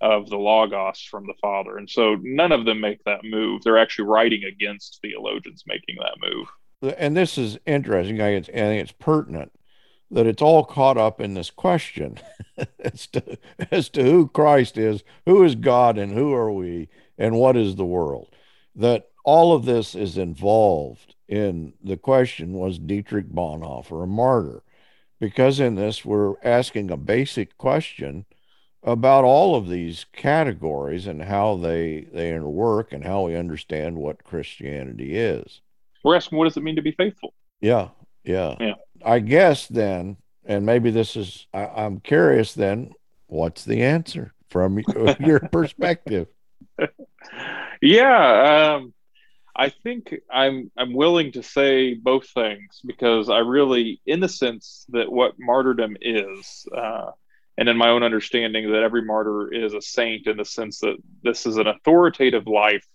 of the Logos from the Father. And so none of them make that move. They're actually writing against theologians making that move and this is interesting. I think it's pertinent that it's all caught up in this question as to as to who Christ is, who is God, and who are we, and what is the world. That all of this is involved in the question: Was Dietrich Bonhoeffer a martyr? Because in this, we're asking a basic question about all of these categories and how they they work and how we understand what Christianity is. We're asking, what does it mean to be faithful? Yeah, yeah. Yeah. I guess then, and maybe this is, I, I'm curious then, what's the answer from your perspective? yeah. Um, I think I'm I'm willing to say both things because I really, in the sense that what martyrdom is, uh, and in my own understanding that every martyr is a saint in the sense that this is an authoritative life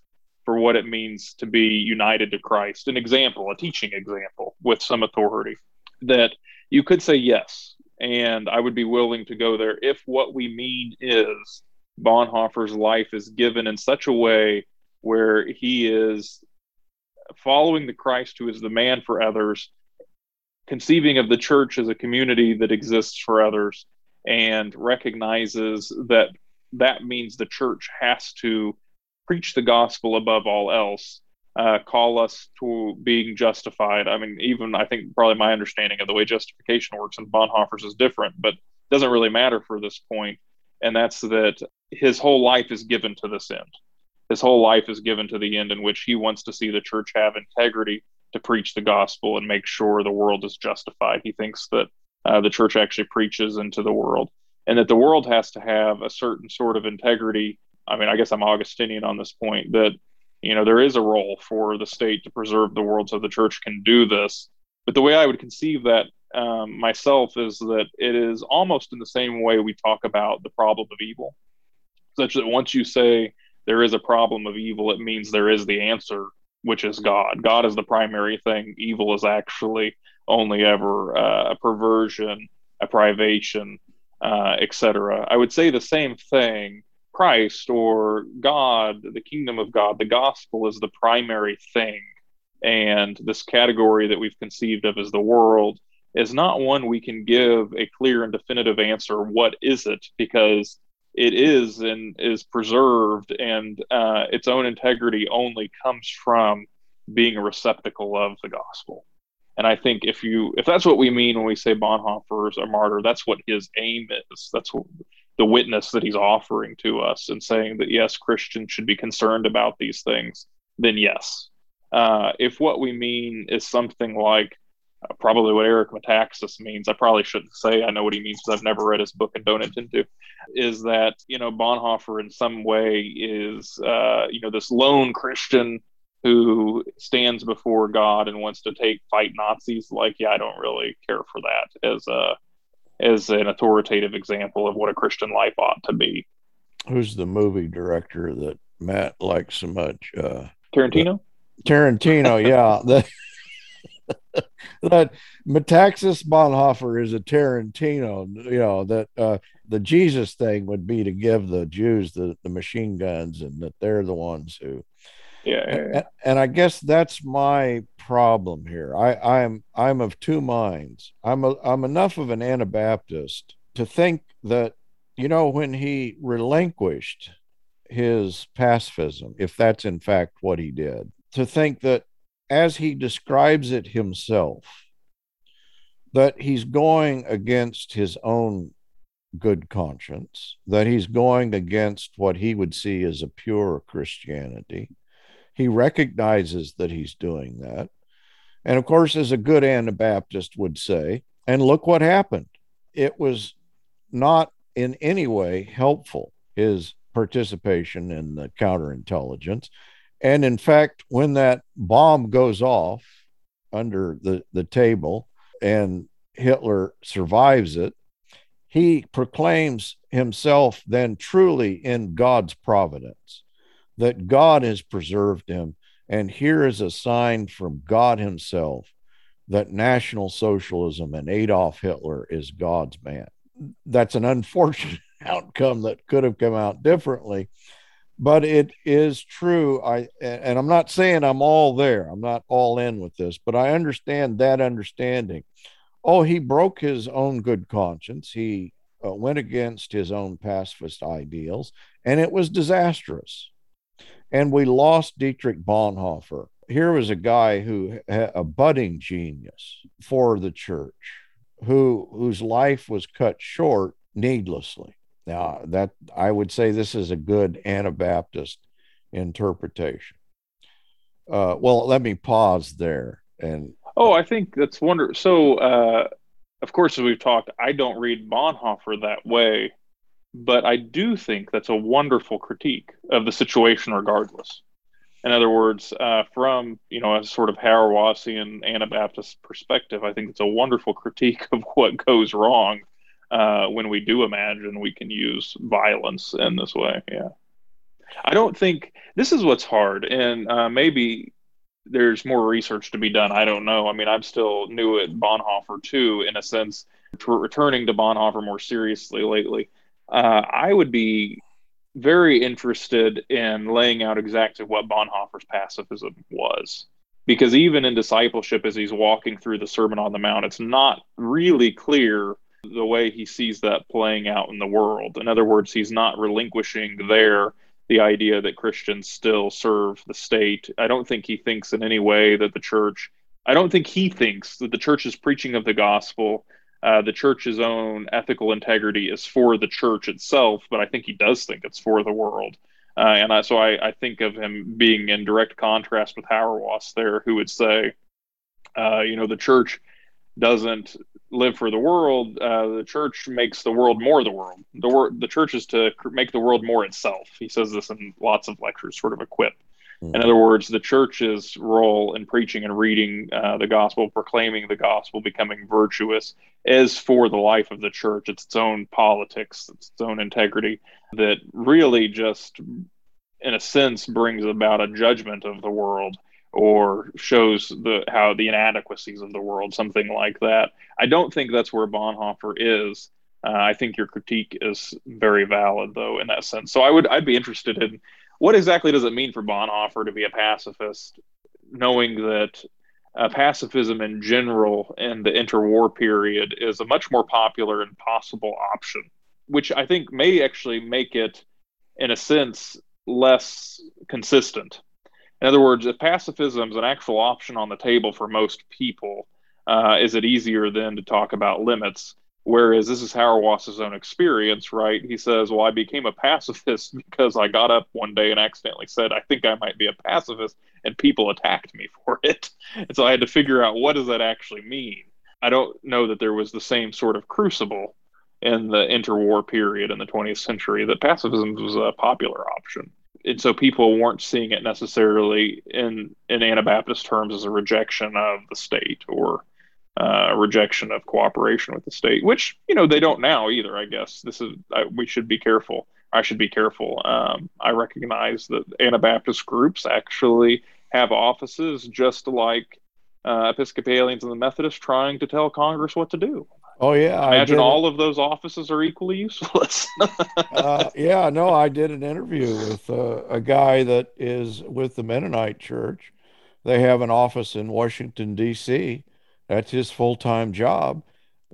for what it means to be united to Christ. An example, a teaching example with some authority that you could say yes, and I would be willing to go there if what we mean is Bonhoeffer's life is given in such a way where he is following the Christ who is the man for others, conceiving of the church as a community that exists for others, and recognizes that that means the church has to preach the gospel above all else uh, call us to being justified. I mean, even I think probably my understanding of the way justification works in Bonhoeffer's is different, but doesn't really matter for this point. and that's that his whole life is given to this end. His whole life is given to the end in which he wants to see the church have integrity to preach the gospel and make sure the world is justified. He thinks that uh, the church actually preaches into the world and that the world has to have a certain sort of integrity. I mean, I guess I'm Augustinian on this point that, you know, there is a role for the state to preserve the world so the church can do this. But the way I would conceive that um, myself is that it is almost in the same way we talk about the problem of evil, such that once you say there is a problem of evil, it means there is the answer, which is God. God is the primary thing. Evil is actually only ever uh, a perversion, a privation, uh, etc. I would say the same thing. Christ or God, the kingdom of God, the gospel is the primary thing. And this category that we've conceived of as the world is not one we can give a clear and definitive answer. What is it? Because it is and is preserved, and uh, its own integrity only comes from being a receptacle of the gospel. And I think if you if that's what we mean when we say Bonhoeffer is a martyr, that's what his aim is. That's what, the witness that he's offering to us and saying that yes, Christians should be concerned about these things. Then yes, uh, if what we mean is something like uh, probably what Eric Metaxas means, I probably shouldn't say I know what he means because I've never read his book and don't intend to. Is that you know Bonhoeffer in some way is uh, you know this lone Christian who stands before God and wants to take fight Nazis, like, yeah, I don't really care for that as a as an authoritative example of what a Christian life ought to be. Who's the movie director that Matt likes so much? Uh, Tarantino. Tarantino, yeah. that that Metaxas Bonhoeffer is a Tarantino. You know that uh, the Jesus thing would be to give the Jews the, the machine guns, and that they're the ones who yeah, And, and, I guess that's my problem here. I, I'm I'm of two minds. I'm a, I'm enough of an Anabaptist to think that you know when he relinquished his pacifism, if that's in fact what he did, to think that as he describes it himself, that he's going against his own good conscience, that he's going against what he would see as a pure Christianity, he recognizes that he's doing that. And of course, as a good Anabaptist would say, and look what happened. It was not in any way helpful, his participation in the counterintelligence. And in fact, when that bomb goes off under the, the table and Hitler survives it, he proclaims himself then truly in God's providence that God has preserved him. And here is a sign from God Himself that National Socialism and Adolf Hitler is God's man. That's an unfortunate outcome that could have come out differently, but it is true. I and I'm not saying I'm all there. I'm not all in with this, but I understand that understanding. Oh, he broke his own good conscience. He uh, went against his own pacifist ideals, and it was disastrous and we lost Dietrich Bonhoeffer. Here was a guy who had a budding genius for the church, who whose life was cut short needlessly. Now that I would say this is a good Anabaptist interpretation. Uh, well, let me pause there and. Oh, I think that's wonderful. So, uh, of course, as we've talked, I don't read Bonhoeffer that way but I do think that's a wonderful critique of the situation, regardless. In other words, uh, from you know a sort of Hauerwasian Anabaptist perspective, I think it's a wonderful critique of what goes wrong uh, when we do imagine we can use violence in this way. Yeah, I don't think this is what's hard, and uh, maybe there's more research to be done. I don't know. I mean, I'm still new at Bonhoeffer too, in a sense, returning to Bonhoeffer more seriously lately uh, I would be very interested in laying out exactly what Bonhoeffer's pacifism was. Because even in discipleship, as he's walking through the Sermon on the Mount, it's not really clear the way he sees that playing out in the world. In other words, he's not relinquishing there the idea that Christians still serve the state. I don't think he thinks in any way that the church, I don't think he thinks that the church's preaching of the gospel, uh, the church's own ethical integrity is for the church itself, but I think he does think it's for the world. Uh, and I, so I, I, think of him being in direct contrast with Hauerwas there, who would say, uh, you know, the church doesn't live for the world. Uh, the church makes the world more the world. The word the church is to make the world more itself. He says this in lots of lectures, sort of a quip. In other words, the church's role in preaching and reading uh, the gospel, proclaiming the gospel, becoming virtuous, is for the life of the church. It's its own politics, it's its own integrity that really just, in a sense, brings about a judgment of the world or shows the how the inadequacies of the world, something like that. I don't think that's where Bonhoeffer is. Uh, I think your critique is very valid, though, in that sense. So I would I'd be interested in what exactly does it mean for Bonhoeffer to be a pacifist, knowing that uh, pacifism in general in the interwar period is a much more popular and possible option, which I think may actually make it, in a sense, less consistent in other words, if pacifism is an actual option on the table for most people, uh, is it easier then to talk about limits? Whereas this is Hauerwas's own experience, right? He says, Well, I became a pacifist because I got up one day and accidentally said, I think I might be a pacifist, and people attacked me for it. And so I had to figure out what does that actually mean? I don't know that there was the same sort of crucible in the interwar period in the 20th century that pacifism was a popular option and so people weren't seeing it necessarily in in Anabaptist terms as a rejection of the state or uh, rejection of cooperation with the state, which you know they don't now either. I guess this is I, we should be careful. I should be careful. Um, I recognize that Anabaptist groups actually have offices just like uh, Episcopalians and the Methodists trying to tell Congress what to do. Oh yeah, I imagine all of those offices are equally useless. uh, yeah, no, I did an interview with uh, a guy that is with the Mennonite Church. They have an office in Washington D.C. That's his full time job.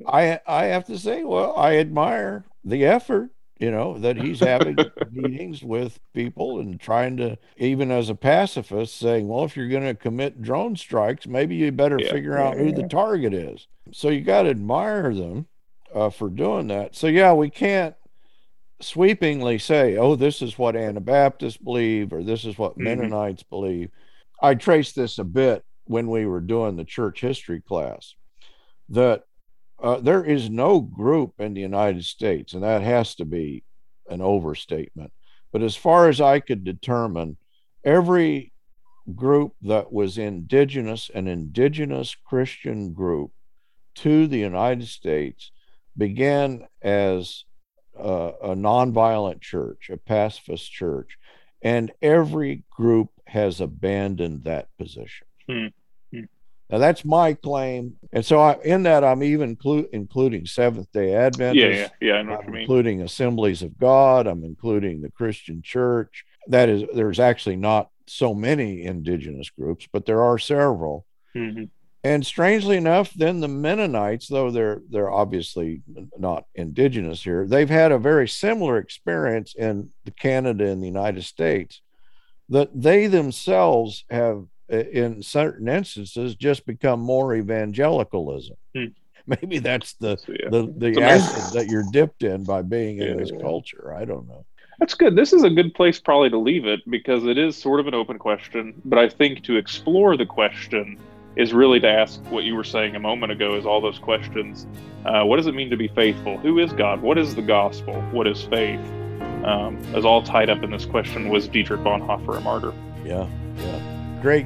I I have to say, well, I admire the effort you know, that he's having meetings with people and trying to, even as a pacifist, saying, well, if you're going to commit drone strikes, maybe you better yeah. figure out who the target is. So you got to admire them uh, for doing that. So, yeah, we can't sweepingly say, oh, this is what Anabaptists believe or this is what mm-hmm. Mennonites believe. I trace this a bit when we were doing the church history class that uh, there is no group in the United States, and that has to be an overstatement. But as far as I could determine, every group that was indigenous, an indigenous Christian group to the United States, began as a, a nonviolent church, a pacifist church, and every group has abandoned that position. Hmm. Now that's my claim, and so I, in that I'm even clu- including Seventh Day Adventists. Yeah, yeah, yeah. I know I'm including Assemblies of God. I'm including the Christian Church. That is, there's actually not so many indigenous groups, but there are several. Mm-hmm. And strangely enough, then the Mennonites, though they're they're obviously not indigenous here, they've had a very similar experience in Canada and the United States. That they themselves have in certain instances just become more evangelicalism. Hmm. Maybe that's the so, yeah. the, the acid that you're dipped in by being yeah, in this yeah. culture. I don't know. That's good. This is a good place probably to leave it because it is sort of an open question. But I think to explore the question is really to ask what you were saying a moment ago is all those questions. Uh, what does it mean to be faithful? Who is God? What is the gospel? What is faith? Um, as all tied up in this question was Dietrich Bonhoeffer a martyr. Yeah, yeah. Great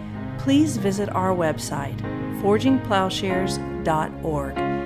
please visit our website, forgingplowshares.org.